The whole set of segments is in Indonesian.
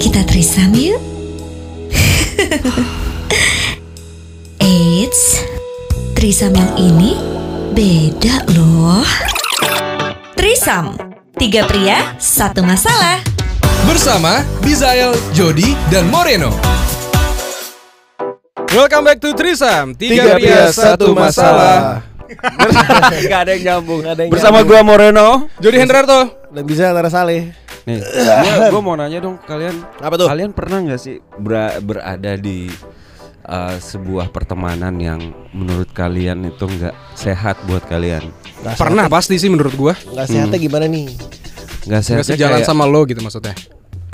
Kita trisam yuk. Eits, trisam yang ini beda loh. Trisam, tiga pria, satu masalah. Bersama Bizael, Jody, dan Moreno. Welcome back to Trisam Tiga, pria, satu masalah. Gak ada yang nyambung, ada yang Bersama gua Moreno. Jody Hendrarto Dan bisa Lara Saleh. Nih, gua, gua mau nanya dong kalian. Apa tuh? Kalian pernah nggak sih ber- berada di uh, sebuah pertemanan yang menurut kalian itu nggak sehat buat kalian? Gak Pernah pasti sih menurut gua Gak sehatnya gimana nih? Nggak sehat. Gak sejalan sama lo gitu maksudnya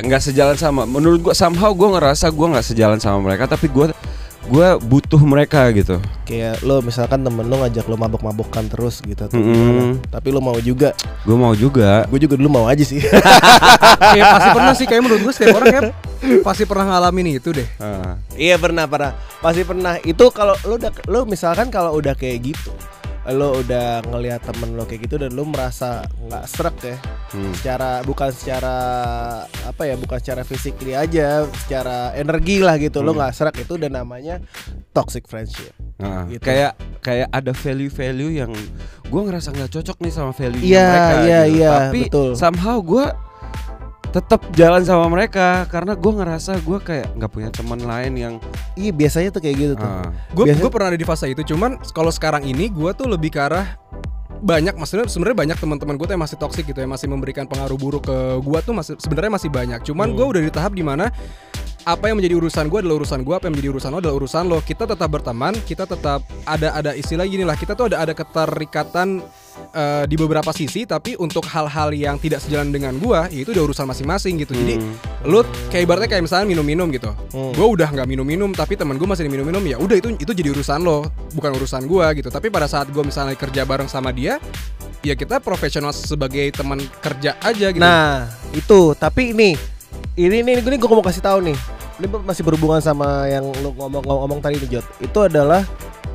Nggak sejalan sama. Menurut gua somehow gua ngerasa gua nggak sejalan sama mereka, tapi gua gua butuh mereka gitu. Kayak lo misalkan temen lo ngajak lo mabok-mabokan terus gitu atau Mm-mm. gimana. Tapi lo mau juga Gua mau juga. Gue juga dulu mau aja sih Kayak pasti pernah sih Kayak menurut gue setiap orang kan Pasti pernah ngalamin itu deh Ah. Iya pernah pernah Pasti pernah Itu kalau lo udah Lo misalkan kalau udah kayak gitu Lo udah ngelihat temen lo kayak gitu Dan lo merasa nggak serak ya Hmm. Secara Bukan secara Apa ya Bukan secara fisik aja Secara energi lah gitu Lo Hmm. nggak serak itu udah namanya Toxic friendship Ah, Gitu. Kayak kayak ada value-value yang gue ngerasa nggak cocok nih sama value Iya, mereka. iya, gitu. iya, Tapi betul. somehow gue tetap jalan sama mereka karena gue ngerasa gue kayak nggak punya teman lain yang Iya biasanya tuh kayak gitu tuh. Gue Biasa- gue pernah ada di fase itu Cuman kalau sekarang ini Gue tuh lebih ke arah banyak maksudnya sebenarnya banyak teman-teman gue tuh yang masih toksik gitu ya masih memberikan pengaruh buruk ke gue tuh masih sebenarnya masih banyak. Cuman gue udah di tahap di mana apa yang menjadi urusan gue adalah urusan gue apa yang menjadi urusan lo adalah urusan lo. Kita tetap berteman kita tetap ada ada istilah gini lah kita tuh ada ada keterikatan eh, di beberapa sisi tapi untuk hal-hal yang tidak sejalan dengan gue ya itu udah urusan masing-masing gitu. Jadi lu kayak ibaratnya kayak misalnya minum-minum gitu. Hmm. gue udah nggak minum-minum tapi teman gue masih minum-minum ya udah itu itu jadi urusan lo bukan urusan gue gitu. Tapi pada saat gue misalnya kerja bareng sama dia ya kita profesional sebagai teman kerja aja gitu. Nah itu. Tapi ini Ini nih gue gue mau kasih tahu nih Ini masih berhubungan sama yang lu ngomong-ngomong tadi nih Jod Itu adalah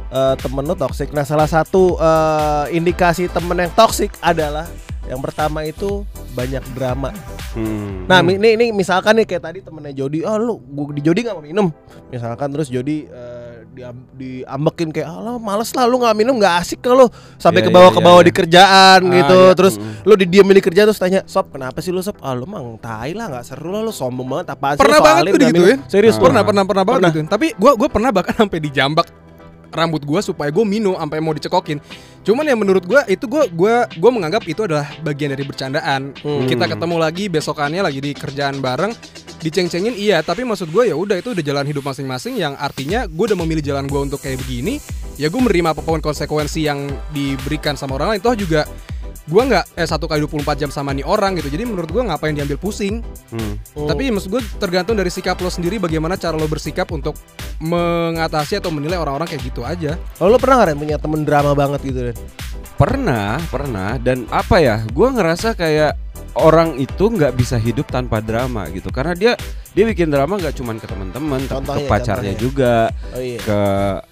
eh, temen lu toxic. Nah salah satu eh, indikasi temen yang toxic adalah Yang pertama itu banyak drama. Hmm. Nah ini, ini misalkan nih kayak tadi temennya Jody Oh lu gua, di Jody gak mau minum. Misalkan terus Jody eh, diam- diambekin kayak ah lo males lah lu gak minum gak asik ke lu Sampai Iya, ke bawah iya, ke bawah iya. di kerjaan Ah, gitu iya. Terus Mm. lu didiemin di kerja terus tanya Sob kenapa sih lu Sob? Ah lu emang tai lah gak seru lah lu sombong banget apaan sih pernah lu banget digituin minum?" Serius Ah. pernah pernah pernah pernah banget Pernah. gituin tapi gue gue pernah bahkan sampai dijambak rambut gue supaya gue minum sampai mau dicekokin. Cuman yang menurut gue itu gue gua gua menganggap itu adalah bagian dari bercandaan. Hmm. kita ketemu lagi besokannya lagi di kerjaan bareng diceng-cengin iya. Tapi maksud gue ya udah itu udah jalan hidup masing-masing yang artinya gue udah memilih jalan gue untuk kayak begini ya gue menerima apa pun konsekuensi yang diberikan sama orang lain. Toh juga gue nggak eh satu kali 24 jam sama nih orang gitu jadi menurut gue ngapain diambil pusing Hmm. Hmm. tapi maksud gue tergantung dari sikap lo sendiri bagaimana cara lo bersikap untuk mengatasi atau menilai orang-orang kayak gitu aja. Oh, lu pernah gak Ren, punya temen drama banget gitu Ren? Pernah, pernah dan apa ya? Gua ngerasa kayak orang itu nggak bisa hidup tanpa drama gitu karena dia dia bikin drama nggak cuman ke teman-teman tapi ke pacarnya contohnya. juga Oh iya ke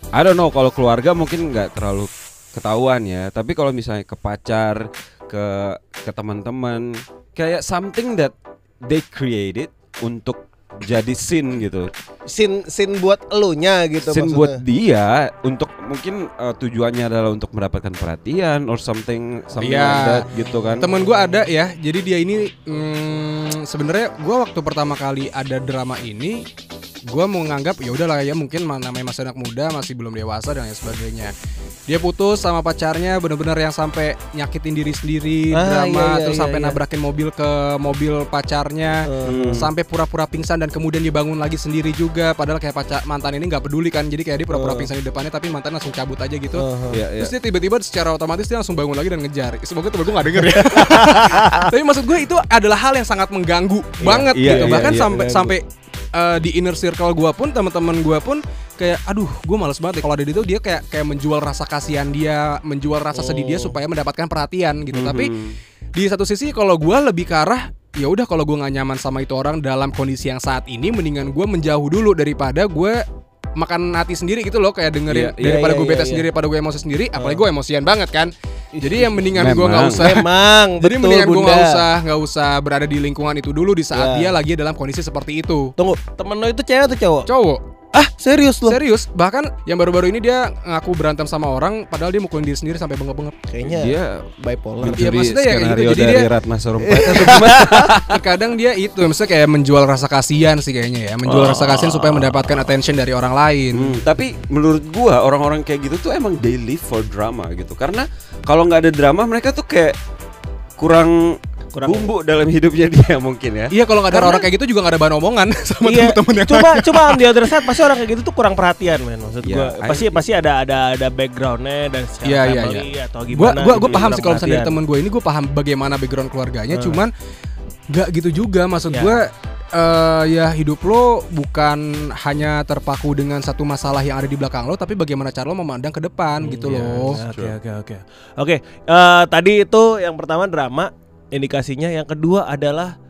I don't know kalau keluarga mungkin nggak terlalu ketahuan ya tapi kalau misalnya ke pacar ke ke teman-teman kayak something that they created untuk jadi scene gitu Sin, sin buat elunya gitu scene maksudnya. buat dia untuk mungkin uh, tujuannya adalah untuk mendapatkan perhatian or something something Iya. like that gitu kan Temen gue ada ya, jadi dia ini hmm, sebenarnya gue waktu pertama kali ada drama ini, gue menganggap ya udahlah ya mungkin ma- namanya masih anak muda, masih belum dewasa dan lain sebagainya. Dia putus sama pacarnya bener-bener yang sampai nyakitin diri sendiri, Ah, drama, iya, iya, terus iya, sampai iya. nabrakin mobil ke mobil pacarnya. Hmm. sampai pura-pura pingsan dan kemudian dibangun lagi sendiri juga padahal kayak pacar mantan ini nggak peduli kan jadi kayak dia pura-pura Uh. pingsan di depannya tapi mantan langsung cabut aja gitu Uh-huh. Iya, iya. terus dia tiba-tiba secara otomatis dia langsung bangun lagi dan ngejar semoga temen gue gak denger ya tapi maksud gue itu adalah hal yang sangat mengganggu banget Iya, gitu iya, bahkan iya, sampai mengganggu. sampai eh, di inner circle gue pun teman-teman gue pun kayak aduh gue males banget kalau ada di itu dia kayak kayak menjual rasa kasihan dia menjual rasa sedih dia Oh. supaya mendapatkan perhatian gitu. Mhm. tapi di satu sisi kalau gue lebih ke arah ya udah kalau gue nggak nyaman sama itu orang dalam kondisi yang saat ini mendingan gue menjauh dulu daripada gue makan hati sendiri gitu loh. Kayak dengerin Iya, iya, daripada iya, gue bete iya, sendiri daripada gue emosi sendiri apalagi gue emosian banget kan Jadi yang mendingan gue nggak usah Memang Jadi betul mendingan gue nggak usah nggak usah berada di lingkungan itu dulu di saat Ya. dia lagi dalam kondisi seperti itu. Tunggu, temen lo itu cewek atau cowok? Cowok, Ah, serius lo? serius. Bahkan yang baru-baru ini dia ngaku berantem sama orang, padahal dia mukulin diri sendiri sampai bengep-bengep. Kayaknya Dia bipolar. Iya, maksudnya ya kayak gitu. Jadi dari dia- Ratna Sarumpait atau gimana? Terkadang dia itu, maksudnya kayak menjual rasa kasihan sih kayaknya ya, menjual rasa kasihan supaya mendapatkan attention dari orang lain. Hmm, tapi menurut gua orang-orang kayak gitu tuh emang they live for drama gitu. Karena kalau nggak ada drama mereka tuh kayak kurang, Kurang- bumbu dalam hidupnya dia mungkin ya. Iya kalau nggak ada Karena- orang kayak gitu juga nggak ada bahan omongan sama Iya, temen-temen yang coba coba on the other side pasti orang kayak gitu tuh kurang perhatian men maksud Ya, gua pasti pasti ada ada ada backgroundnya dan secara Iya, iya, family atau Gue gimana gua, gitu, gua paham kurang sih kalau misalnya dari temen gue ini gue paham bagaimana background keluarganya, Hmm. cuman nggak gitu juga. Maksud Ya. gue eh, ya hidup lo bukan hanya terpaku dengan satu masalah yang ada di belakang lo, tapi bagaimana cara lo memandang ke depan gitu Iya, loh. Oke oke oke. Oke, eh, tadi itu yang pertama drama indikasinya, yang kedua adalah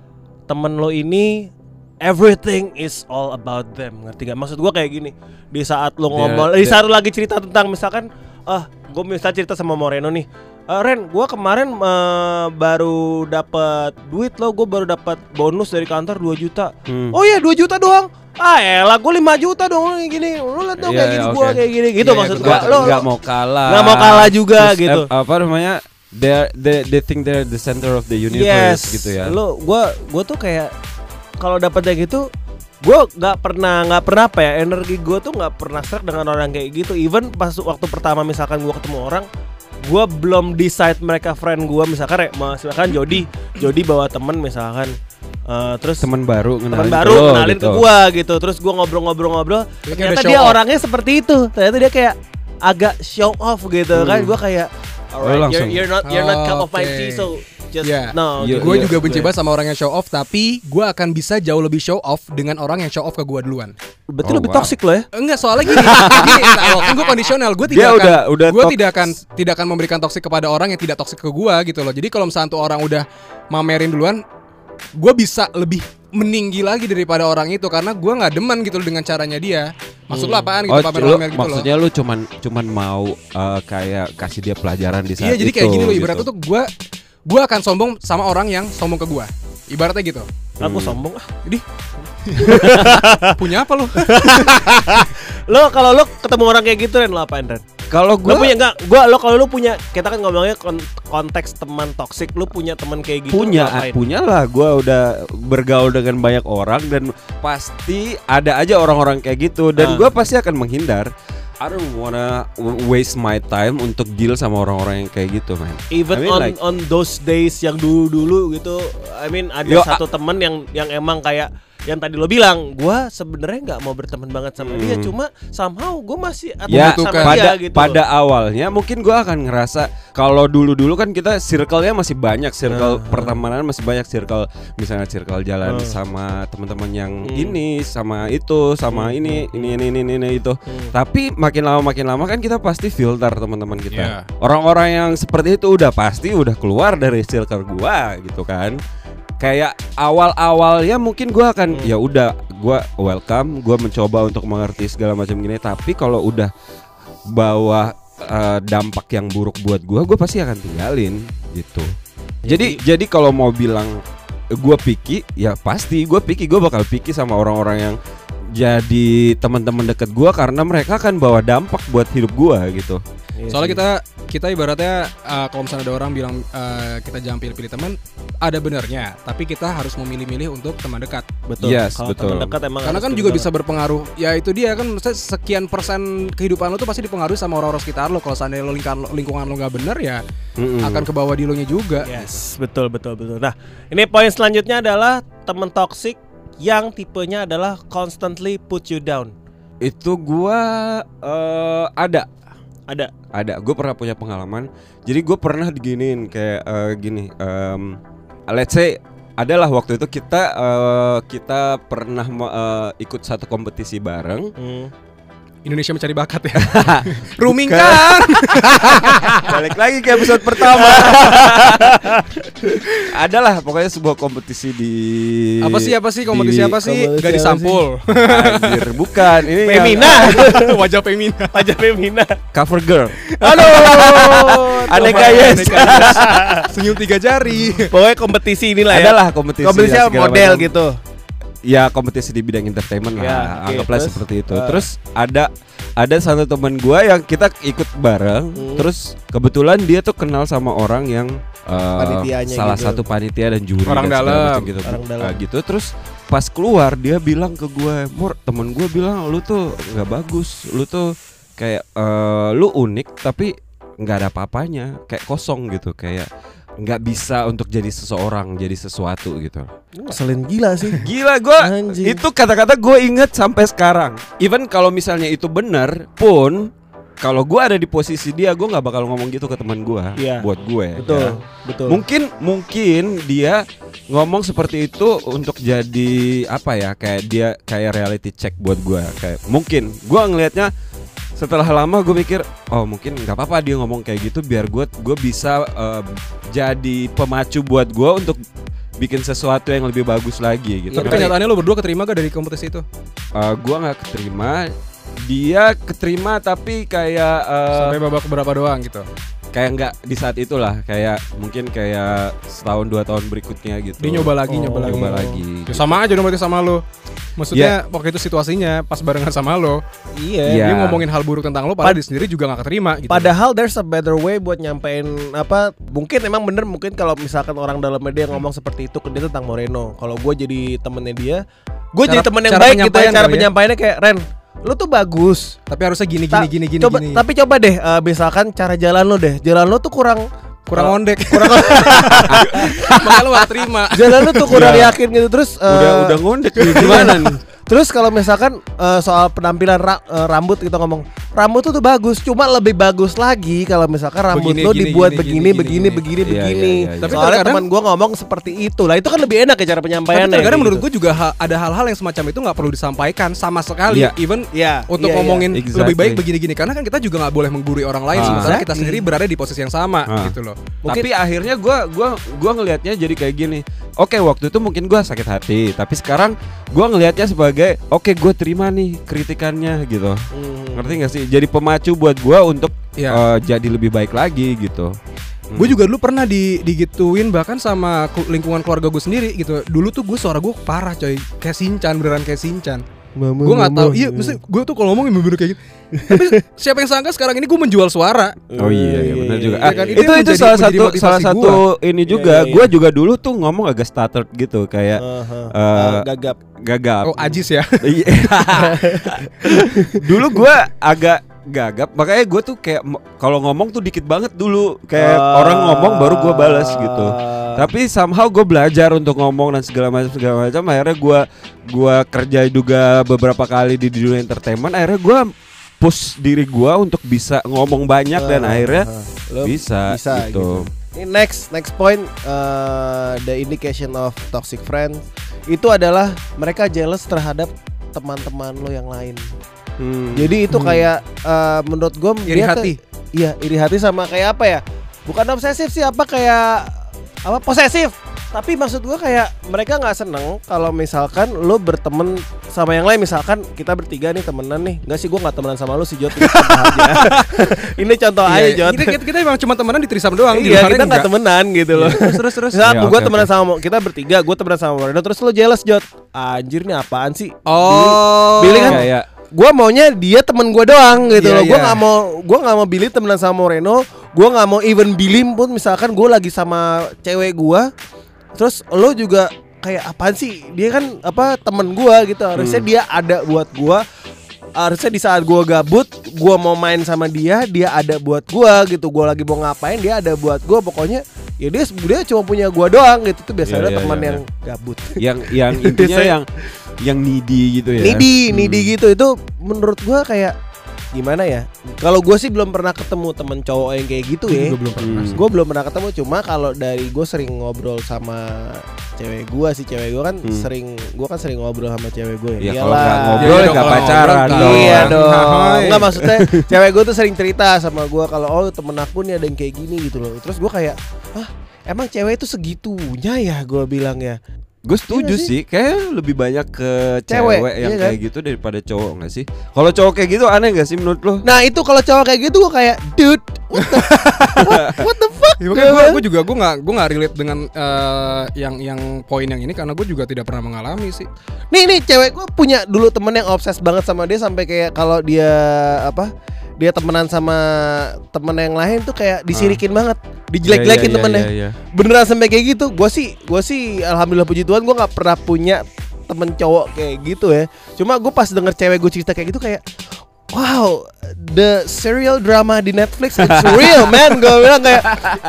temen lo ini everything is all about them. Ngerti gak? Maksud gua kayak gini. Di saat lo ngomong, di dia- saat lo lagi cerita tentang misalkan ah, gue misalnya cerita sama Moreno nih. "Eh, Ren, gua kemarin eh, baru dapat duit lo, gue baru dapat bonus dari kantor 2 juta. Hmm. Oh iya 2 juta doang. Ah elah gue 5 juta dong gini. Lu liat dong Iya, kayak iya, gini oke. gua kayak gini gitu Iya, maksud. Nggak- Lo nggak mau kalah. nggak mau kalah juga Terus, gitu. eh, apa namanya? They they they think they're the center of the universe gitu ya. Lo gua gua tuh kayak kalau dapat kayak gitu gua nggak pernah nggak pernah apa ya energi gua tuh nggak pernah serak dengan orang kayak gitu. Even pas waktu pertama misalkan gua ketemu orang gua belum decide mereka friend gua. Misalkan re- misalkan Jody Jody bawa temen misalkan eh, terus teman baru teman kenalin baru ke lo kenalin gitu. ke gua gitu. Terus gua ngobrol-ngobrol-ngobrol ternyata dia off. orangnya seperti itu. Ternyata dia kayak agak show off gitu kan. Gua kayak alright langsung, you're, you're not you're not cup of my tea so just Iya. no gitu. Gue juga benci banget sama orang yang show off, tapi gue akan bisa jauh lebih show off dengan orang yang show off ke gue duluan. berarti Oh, lebih wow. toxic lo ya Enggak soalnya gini, gini nah, kan gue kondisional, gue Dia tidak akan, udah- udah gue tidak akan tidak akan memberikan toksik kepada orang yang tidak toksik ke gue gitu loh. Jadi kalau misalnya tuh orang udah mamerin duluan, gue bisa lebih meninggi lagi daripada orang itu karena gue nggak demen gitu loh dengan caranya dia. Maksud lo apaan gitu Oh, pamer-pamer gitu loh. maksudnya lu cuman cuman mau eh, kayak kasih dia pelajaran di saat Iya jadi kayak itu, gini loh gitu. ibaratnya tuh gue gue akan sombong sama orang yang sombong ke gue. Ibaratnya gitu. aku Hmm. sombong ah Jadi punya apa lo? lo kalau lo ketemu orang kayak gitu Ren lo apain Ren Kalau gue punya enggak gua lo kalau lo punya kita kan ngomongnya kon- konteks teman toksik lo punya teman kayak gitu punya punya lah. Gue udah bergaul dengan banyak orang dan pasti ada aja orang-orang kayak gitu dan Ah. gue pasti akan menghindar. I don't wanna waste my time untuk deal sama orang-orang yang kayak gitu man. Even I mean, on like- on those days yang dulu dulu gitu I mean ada Yo, satu teman yang yang emang kayak yang tadi lo bilang gua sebenarnya nggak mau berteman banget sama dia Hmm. cuma somehow gue masih Ya sama Membutuhkan. dia pada gitu pada awalnya mungkin gue akan ngerasa kalau dulu dulu kan kita circle-nya masih banyak circle Ah, ah. pertemanan masih banyak circle misalnya circle jalan Ah. sama teman-teman yang Hmm. ini sama itu sama Hmm, ini, ini ini ini ini itu Hmm. tapi makin lama makin lama kan kita pasti filter teman-teman kita Iya. orang-orang yang seperti itu udah pasti udah keluar dari circle gua gitu kan kayak awal-awalnya mungkin gua akan Hmm. ya udah gua welcome gua mencoba untuk mengerti segala macam gini. Tapi kalau udah bawa eh, dampak yang buruk buat gua gua pasti akan tinggalin gitu. Jadi jadi kalau mau bilang gua picky ya pasti gua picky. Gua bakal picky sama orang-orang yang jadi teman-teman deket gua karena mereka akan bawa dampak buat hidup gua gitu Iya Soalnya kita kita ibaratnya uh, kalau misalnya ada orang bilang uh, kita jangan pilih-pilih teman, ada benernya. Tapi kita harus memilih-milih untuk teman dekat. betul Yes, kalau betul. teman dekat emang Karena kan juga bisa berpengaruh. Ya itu dia kan maksudnya sekian persen kehidupan lo tuh pasti dipengaruhi sama orang-orang sekitar lo. Kalau seandainya lo lingkungan, lingkungan lo nggak bener ya Mm-mm. akan ke bawah di lo nya juga. Yes, betul betul betul. Nah, ini poin selanjutnya adalah teman toxic yang tipenya adalah constantly put you down. itu gua eh, ada Ada. ada gue pernah punya pengalaman jadi gue pernah diginiin kayak eh, gini em, let's say adalah waktu itu kita eh, kita pernah eh, ikut satu kompetisi bareng Hmm. Indonesia mencari bakat ya. Rooming kan. Balik lagi ke episode pertama. Adalah pokoknya sebuah kompetisi di apa sih apa sih kompetisi di- apa sih? kompetisi Gadis apa sampul. Anjir, bukan. Ini yang Femina, Wajah femina. wajah Femina. cover girl. Aduh, Aneka yes. Senyum tiga jari. Pokoknya kompetisi inilah ya. Adalah kompetisi. Kompetisi ya, model macam. gitu. Ya kompetisi di bidang entertainment lah, Ya, oke, anggaplah terus? seperti itu. Uh. Terus ada ada satu teman gua yang kita ikut bareng. Hmm. Terus kebetulan dia tuh kenal sama orang yang uh, salah gitu. satu panitia dan juri Orang dan dalam. gitu. Orang dalam. Nah, gitu. Terus pas keluar dia bilang ke gue, Mur, temen gue bilang lu tuh nggak bagus, lu tuh kayak eh, lu unik tapi nggak ada apa-apanya, kayak kosong gitu, kayak nggak bisa untuk jadi seseorang, jadi sesuatu gitu. Ngeselin gila sih. Gila gue itu kata-kata gue inget sampai sekarang. Even kalau misalnya itu benar pun kalau gue ada di posisi dia, gue nggak bakal ngomong gitu ke teman gue. Iya. Buat gue. Betul, ya. betul. Mungkin mungkin dia ngomong seperti itu untuk jadi apa ya? Kayak dia kayak reality check buat gue. Kayak mungkin gue ngelihatnya setelah lama gue mikir oh mungkin nggak apa-apa dia ngomong kayak gitu biar gue gue bisa eh, jadi pemacu buat gue untuk bikin sesuatu yang lebih bagus lagi gitu. Tapi kenyataannya lo berdua keterima gak dari kompetisi itu? Eh, gua nggak keterima dia keterima tapi kayak eh, Sampai babak berapa doang gitu. kayak nggak di saat itulah kayak mungkin kayak setahun dua tahun berikutnya gitu Dia nyoba lagi, Oh. nyoba lagi. Nyoba lagi. Ya, sama aja dong berarti sama lo. Maksudnya waktu itu situasinya pas barengan sama lo. Iya. Iya. Dia ngomongin hal buruk tentang lo, padahal dia sendiri juga gak keterima gitu. Padahal there's a better way buat nyampein apa mungkin emang bener mungkin kalau misalkan orang dalam media ngomong seperti itu ke dia tentang Moreno kalau gue jadi temennya dia gue jadi temen yang baik gitu ya cara ya. penyampaiannya kayak Ren lu tuh bagus tapi harusnya gini Ta- gini gini gini coba gini. tapi coba deh eh, misalkan cara jalan lo deh jalan lo tuh kurang kurang eh, ondek. kurang Makanya lo gak terima. jalan lo tuh kurang Iya. yakin gitu terus eh, udah udah ngondek gimana nih Terus kalau misalkan eh, soal penampilan ra- eh, rambut kita ngomong rambut tuh tuh bagus, cuma lebih bagus lagi kalau misalkan rambut Begini, lo gini, dibuat gini, begini, gini, begini, gini. begini, Iya, begini. iya, iya, iya. Tapi Soalnya teman gua ngomong seperti itu lah, itu kan lebih enak ya cara Tapi penyampaiannya. kadang kayak menurut gitu. gue juga ha- ada hal-hal yang semacam itu nggak perlu disampaikan sama sekali. Iya. Even Iya, untuk iya, iya. ngomongin Exactly. lebih baik begini-gini karena kan kita juga nggak boleh menggurui orang lain Ah. sementara kita sendiri berada di posisi yang sama Ah. gitu loh. tapi akhirnya gua gua gua ngelihatnya jadi kayak gini oke waktu itu mungkin gua sakit hati tapi sekarang gua ngelihatnya sebagai oke gue terima nih kritikannya gitu Hmm. ngerti gak sih jadi pemacu buat gua untuk Iya. eh, jadi lebih baik lagi gitu Hmm. Gue juga dulu pernah di digituin bahkan sama ku- lingkungan keluarga gue sendiri gitu. Dulu tuh gue suara gue parah coy, kayak Sinchan beneran kayak Sinchan. Mama, Gue nggak tahu, iya, mesti gue tuh kalau ngomong bener-bener kayak gitu. Tapi siapa yang sangka sekarang ini gue menjual suara? Oh iya, iya benar juga. iya. Ah, kan, itu itu itu, menjadi- salah satu salah satu ini juga. Iya, iya, Gua juga dulu tuh ngomong agak stuttered gitu kayak Aha. Eh, Ah, gagap. gagap. Oh Ajis ya. Iya. dulu gua agak gagap, makanya gue tuh kayak kalau ngomong tuh dikit banget dulu, kayak Ah. orang ngomong baru gua balas gitu. Tapi somehow gue belajar untuk ngomong dan segala macam segala macam. Akhirnya gua gua kerja juga beberapa kali di dunia entertainment. Akhirnya gua push diri gua untuk bisa ngomong banyak dan Ah, akhirnya. Lo bisa, bisa gitu. Ini next next point uh, the indication of toxic friends itu adalah mereka jealous terhadap teman-teman lo yang lain. Hmm. Jadi itu Hmm. kayak uh, menurut gue Iri hati. Iya iri hati sama kayak apa ya? Bukan obsesif sih apa kayak apa posesif. Tapi maksud gue kayak mereka nggak seneng kalau misalkan lo berteman sama yang lain misalkan kita bertiga nih temenan nih nggak sih gue nggak temenan sama lo si Jot ini contoh aja. aja Iya, Jot kita, kita, kita emang cuma temenan di Trisam doang. Iya kita nggak temenan gitu loh. Terus terus terus. Iya, gue temenan sama kita bertiga, gue temenan sama Moreno terus lo jealous Jot. Anjir nih apaan sih? Oh. Billy kan kayak gue maunya dia temen gue doang gitu Iya, loh gue iya. nggak mau gue nggak mau Billy temenan sama Moreno gue nggak mau even Billy pun misalkan gue lagi sama cewek gue terus lo juga kayak apaan sih? Dia kan apa temen gue gitu. Harusnya Hmm. dia ada buat gue harusnya di saat gue gabut gue mau main sama dia dia ada buat gue gitu. Gue lagi mau ngapain dia ada buat gue pokoknya ya dia dia cuma punya gue doang gitu. Tuh biasanya Iya, iya, teman iya, yang gabut. Yang yang intinya yang yang needy gitu ya. Nidi, Hmm. nidi gitu. Itu menurut gua kayak gimana ya? Kalau gue sih belum pernah ketemu temen cowok yang kayak gitu Gue ya. juga belum pernah. Hmm. Gue belum pernah ketemu cuma kalau dari gue sering ngobrol sama cewek gue sih cewek gue kan Hmm. sering gue kan sering ngobrol sama cewek gue Ya ya. kalau nggak Iyalah. ngobrol Iya, ya nggak pacaran ngobrol, dong. Iya dong. Hai. Enggak maksudnya cewek gue tuh sering cerita sama gue kalau oh temen aku nih ada yang kayak gini gitu loh. Terus gue kayak, ah emang cewek itu segitunya ya gue bilang ya. Gue setuju Iya nggak sih, kayak lebih banyak ke Cewek, cewek, yang iya kan? kayak gitu daripada cowok nggak sih? Kalau cowok kayak gitu aneh nggak sih menurut lo? Nah itu kalau cowok kayak gitu gue kayak, dude, what the, what, what the fuck? Ya, makanya gue, gue juga gue nggak gue nggak relate dengan eh, yang yang poin yang ini karena gue juga tidak pernah mengalami sih. Nih nih cewek gue punya dulu temen yang obses banget sama dia sampai kayak kalau dia apa dia temenan sama temen yang lain tuh kayak disirikin banget, dijelek-jelekin Iya, iya, temennya. iya, iya. Beneran sampai kayak gitu. Gue sih gue sih alhamdulillah puji Tuhan gue nggak pernah punya temen cowok kayak gitu ya. Cuma gue pas denger cewek gue cerita kayak gitu kayak Wow, the serial drama di Netflix it's real man. Gue bilang kayak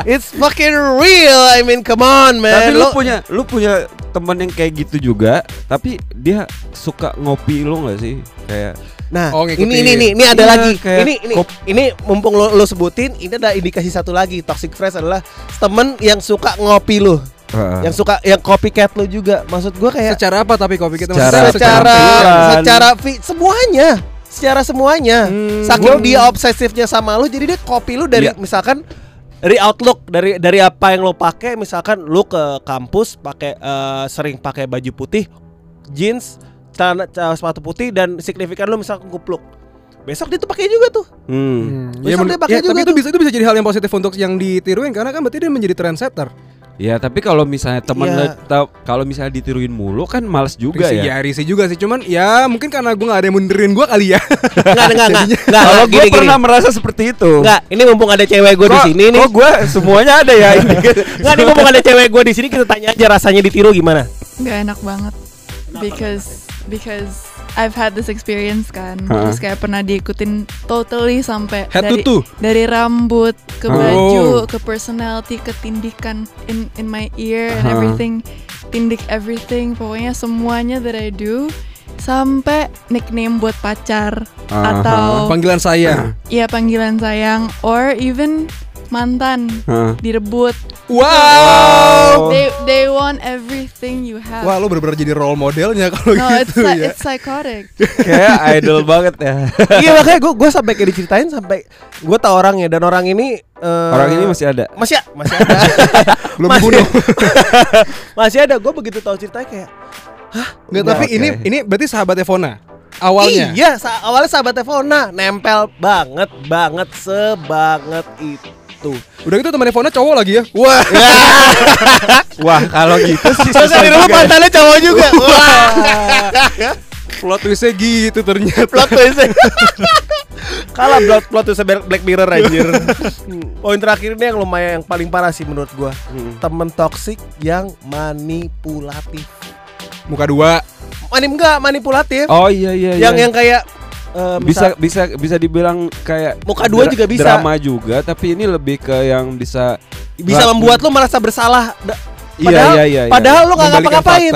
it's fucking real. I mean, come on man. Tapi lu Lo- punya lu punya teman yang kayak gitu juga, tapi dia suka ngopi lo nggak sih? Kayak Nah, Oh, ngikutin. ini ini ini ini ada Iya, lagi. kayak Ini ini kop- ini mumpung lo, lo sebutin, ini ada indikasi satu lagi. Toxic friends adalah temen yang suka ngopi lo, Heeh. yang suka yang copycat lo juga. Maksud gua kayak Secara apa tapi kopi kita Secara- secara secara fi- semuanya, secara semuanya. Hmm, Saking gua- dia obsesifnya sama lo, jadi dia copy lo dari Iya. misalkan dari outlook dari dari apa yang lo pakai misalkan lo ke kampus pakai eh, sering pakai baju putih jeans celana celana sepatu putih dan signifikan lo misalkan kupluk besok dia tuh pakai juga tuh Hmm. Hmm, Besok ya, dia pakai ya, juga tapi itu tuh. bisa itu bisa jadi hal yang positif untuk yang ditiruin karena kan berarti dia menjadi trendsetter. Ya tapi kalau misalnya temen Iya. lo tau- kalau misalnya ditiruin mulu kan males juga Risih, ya. ya risih juga sih cuman ya mungkin karena gue gak ada yang mundurin gue kali ya. Enggak, enggak, enggak, enggak, enggak, Kalau gini, gue gini. pernah merasa seperti itu. Enggak, ini mumpung ada cewek gue di sini nih. Kok gue semuanya ada ya ini. Enggak, ini mumpung ada cewek gue di sini kita tanya aja rasanya ditiru gimana. nggak enak banget because because I've had this experience kan Ha. terus kayak pernah diikutin totally sampai Head dari to dari rambut ke Oh. baju ke personality ke tindikan in in my ear and Ha. everything tindik everything pokoknya semuanya that I do sampai nickname buat pacar Aha. atau Panggilan saya. ya panggilan sayang or even mantan Hah. direbut Wow. they they want everything you have Wah, lo bener-bener jadi role modelnya kalau no it's gitu psy- ya. it's psychotic Kayak idol banget ya. iya makanya gue gue sampai kayak diceritain sampai gue tau orangnya dan orang ini eh, Orang ini masih ada. masih masih ada Belum masih, dibunuh. masih ada gue begitu tahu ceritanya kayak Nggak, tapi Oke. ini ini berarti sahabatnya Fona. Awalnya. iya sa- awalnya sahabatnya Fona nempel banget banget sebanget itu Udah gitu temannya Fona cowok lagi ya. Wah. Wah kalau gitu sih. Terus rumah ya. mantannya cowok juga wah Plot twistnya gitu ternyata. plot twist kalah plot plot twist Black Mirror anjir poin terakhir ini yang lumayan yang paling parah sih menurut gua Hmm. temen toksik yang manipulatif Muka dua. Manim enggak manipulatif Oh iya iya. yang iya. yang kayak eh, bisa bisa bisa dibilang kayak Muka dua juga bisa. drama juga tapi ini lebih ke yang bisa bisa membuat lo merasa bersalah iya Padahal- iya iya iya. padahal lo nggak ngapa-ngapain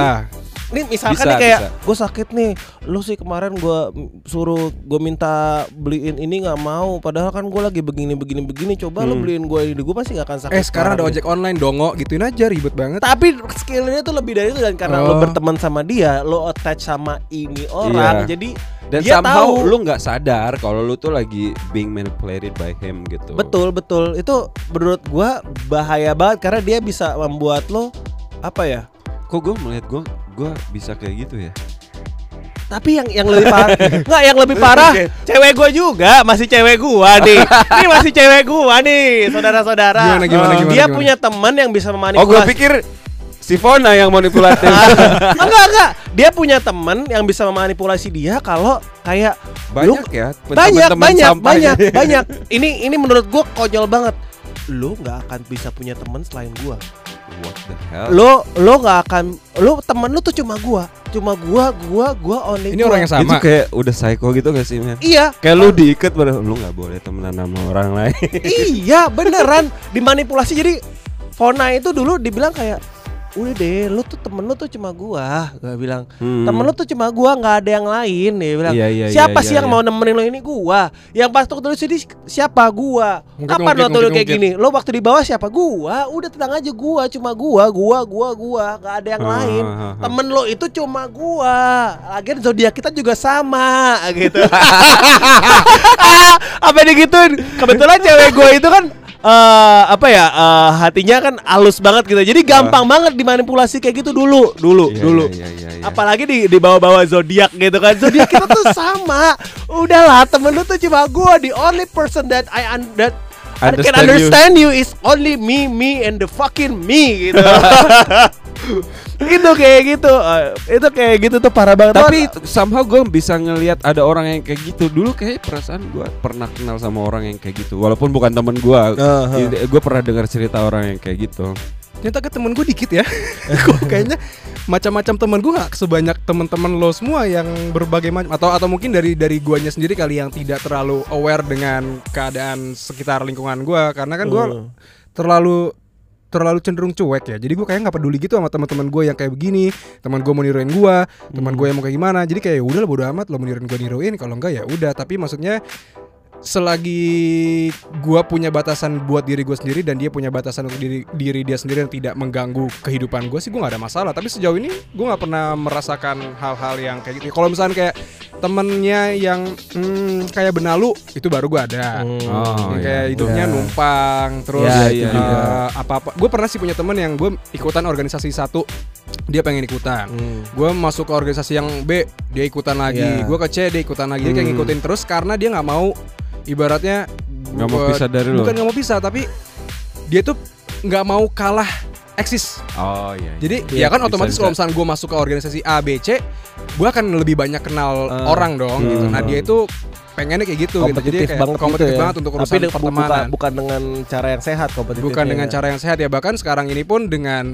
Nih misalkan Bisa, nih kayak gue sakit nih, lu sih kemarin gue suruh gue minta beliin ini nggak mau, padahal kan gue lagi begini begini begini, coba lu Hmm. beliin gue ini, gue pasti nggak akan sakit. Eh sekarang ada nih. ojek online dongo gituin aja ribet banget. Tapi skillnya tuh lebih dari itu dan karena lo Oh. berteman sama dia, lo attach sama ini orang, Iya. jadi Dan dia somehow tahu. lu nggak sadar kalau lu tuh lagi being manipulated by him gitu. betul betul itu menurut gue bahaya banget karena dia bisa membuat lo apa ya? Kok gue melihat gue gue bisa kayak gitu ya? Tapi yang yang lebih parah Enggak yang lebih parah. Cewek gue juga Masih cewek gua nih Ini masih cewek gua nih Saudara-saudara Gimana, gimana, Eh, gimana, Dia gimana? punya teman yang bisa Oh memanipulasi gue pikir si Fona yang manipulatif. Enggak enggak Dia punya teman yang bisa memanipulasi dia Kalau kayak Banyak ya. Banyak banyak sampah banyak ini. banyak Ini ini menurut gua konyol banget Lu nggak akan bisa punya teman selain gua What the hell? Lo lo nggak akan Lo temen lu tuh cuma gua Cuma gua gua gua only Ini gua. orang yang Itu sama. kayak udah psycho gitu gak sih men? Iya Kayak lu diikat pada lu nggak boleh temenan sama orang lain. iya beneran dimanipulasi jadi Fona itu dulu dibilang kayak udah deh lu tuh temen lu tuh cuma gua gue bilang. Hmm. temen lu tuh cuma gua nggak ada yang lain dia bilang. Iya, iya, siapa iya, sih iya, yang iya. mau nemenin lo ini? Gua. Yang pas waktu dulu sini siapa? Gua. Mungkin, kapan mungkin, lu mungkin, kayak mungkin. gini? Lo waktu di bawah siapa? Gua. Udah tenang aja. Gua cuma gua gua gua gua. Nggak ada yang Ah, lain. ah, ah. temen lo itu cuma gua. Lagian zodiak kita juga sama gitu. Apa digituin? Kebetulan cewek gue itu kan eh apa ya eh, hatinya kan halus banget gitu. Jadi gampang banget dimanipulasi kayak gitu dulu dulu Iya, dulu. iya, iya, iya. apalagi di di bawah-bawah zodiak gitu kan. Zodiak kita tuh sama. Udahlah temen lu tuh cuma gue the only person that I un that I can Understand you. understand you is only me me and the fucking me gitu itu kayak gitu Eh, itu kayak gitu tuh parah banget. Tapi t- somehow gue bisa ngelihat ada orang yang kayak gitu. Dulu kayak perasaan gue pernah kenal sama orang yang kayak gitu. Walaupun bukan temen gue Uh-huh. Gue pernah dengar cerita orang yang kayak gitu. Ternyata ke temen gue dikit ya. Kok kayaknya macam-macam temen gue gak sebanyak temen-temen lo semua yang berbagai macam. Atau atau mungkin dari dari guanya sendiri kali yang tidak terlalu aware dengan keadaan sekitar lingkungan gue karena kan gue Hmm. terlalu terlalu cenderung cuek ya. Jadi gue kayak nggak peduli gitu sama teman-teman gue yang kayak begini. Teman gue mau niruin gue teman gue yang mau kayak gimana. Jadi kayak udah lah bodo amat lo mau niruin gue niruin. Kalau enggak ya udah. Tapi maksudnya selagi gua punya batasan buat diri gue sendiri dan dia punya batasan untuk diri diri dia sendiri yang tidak mengganggu kehidupan gue sih gue nggak ada masalah tapi sejauh ini gue nggak pernah merasakan hal-hal yang kayak gitu kalau misalnya kayak temennya yang hmm, kayak benalu itu baru gue ada Hmm. Oh, Yang iya. kayak hidupnya Iya. numpang terus Iya, itu eh, juga. apa-apa gue pernah sih punya temen yang gue ikutan organisasi satu dia pengen ikutan Hmm. gue masuk ke organisasi yang B dia ikutan lagi Iya. gue ke C dia ikutan lagi dia kayak Hmm. ngikutin terus karena dia nggak mau ibaratnya Nggak mau pisah dari lo. bukan nggak mau pisah tapi dia tuh nggak mau kalah eksis Oh iya jadi Iya, ya kan bisa, otomatis bisa. kalau misalnya gue masuk ke organisasi A B C gue akan lebih banyak kenal Ah. orang dong gitu nah Hmm. dia itu pengennya kayak gitu gitu jadi kompetitif kayak banget kompetitif gitu ya. banget untuk Tapi urusan de- bukan, pertemanan bukan dengan cara yang sehat kompetitifnya bukan dengan ya. cara yang sehat ya bahkan sekarang ini pun dengan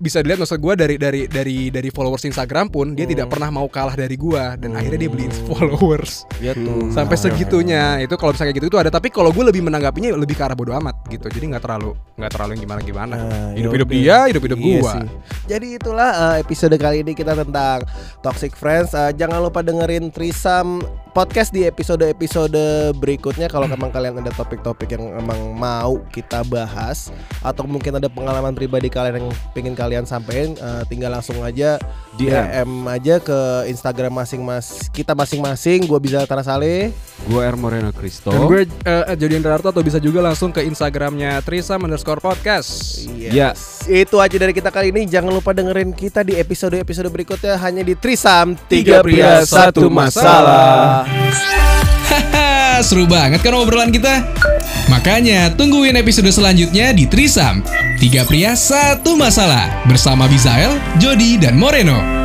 bisa dilihat maksud gue dari dari dari dari followers Instagram pun dia tidak pernah mau kalah dari gua. Dan akhirnya dia beliin followers. Iya tuh. Hmm. sampai Ah. segitunya. itu kalau misalnya gitu itu ada. Tapi kalau gue lebih menanggapinya lebih ke arah bodo amat gitu. Jadi nggak terlalu nggak terlalu yang gimana gimana Nah, hidup hidup dia hidup hidup Iya sih. Jadi itulah uh, episode kali ini kita tentang toxic friends. Uh, jangan lupa dengerin Trisam podcast di episode-episode berikutnya. Kalau memang kalian ada topik-topik yang emang mau kita bahas atau mungkin ada pengalaman pribadi kalian yang pengen kalian sampaikan uh, tinggal langsung aja DM. DM aja ke Instagram masing-mas kita masing-masing. Gua bisa Tanah Saleh. Gue Er Moreno Cristo dan gue uh, Jodian Rarto atau bisa juga langsung ke Instagramnya Trisam underscore podcast Iya. Itu aja dari kita kali ini. Jangan lupa dengerin kita di episode-episode berikutnya hanya di Trisam Tiga pria, satu masalah. Haha, seru banget kan obrolan kita? Makanya tungguin episode selanjutnya di Trisam. Tiga pria, satu masalah. Bersama Bizael, Jody, dan Moreno.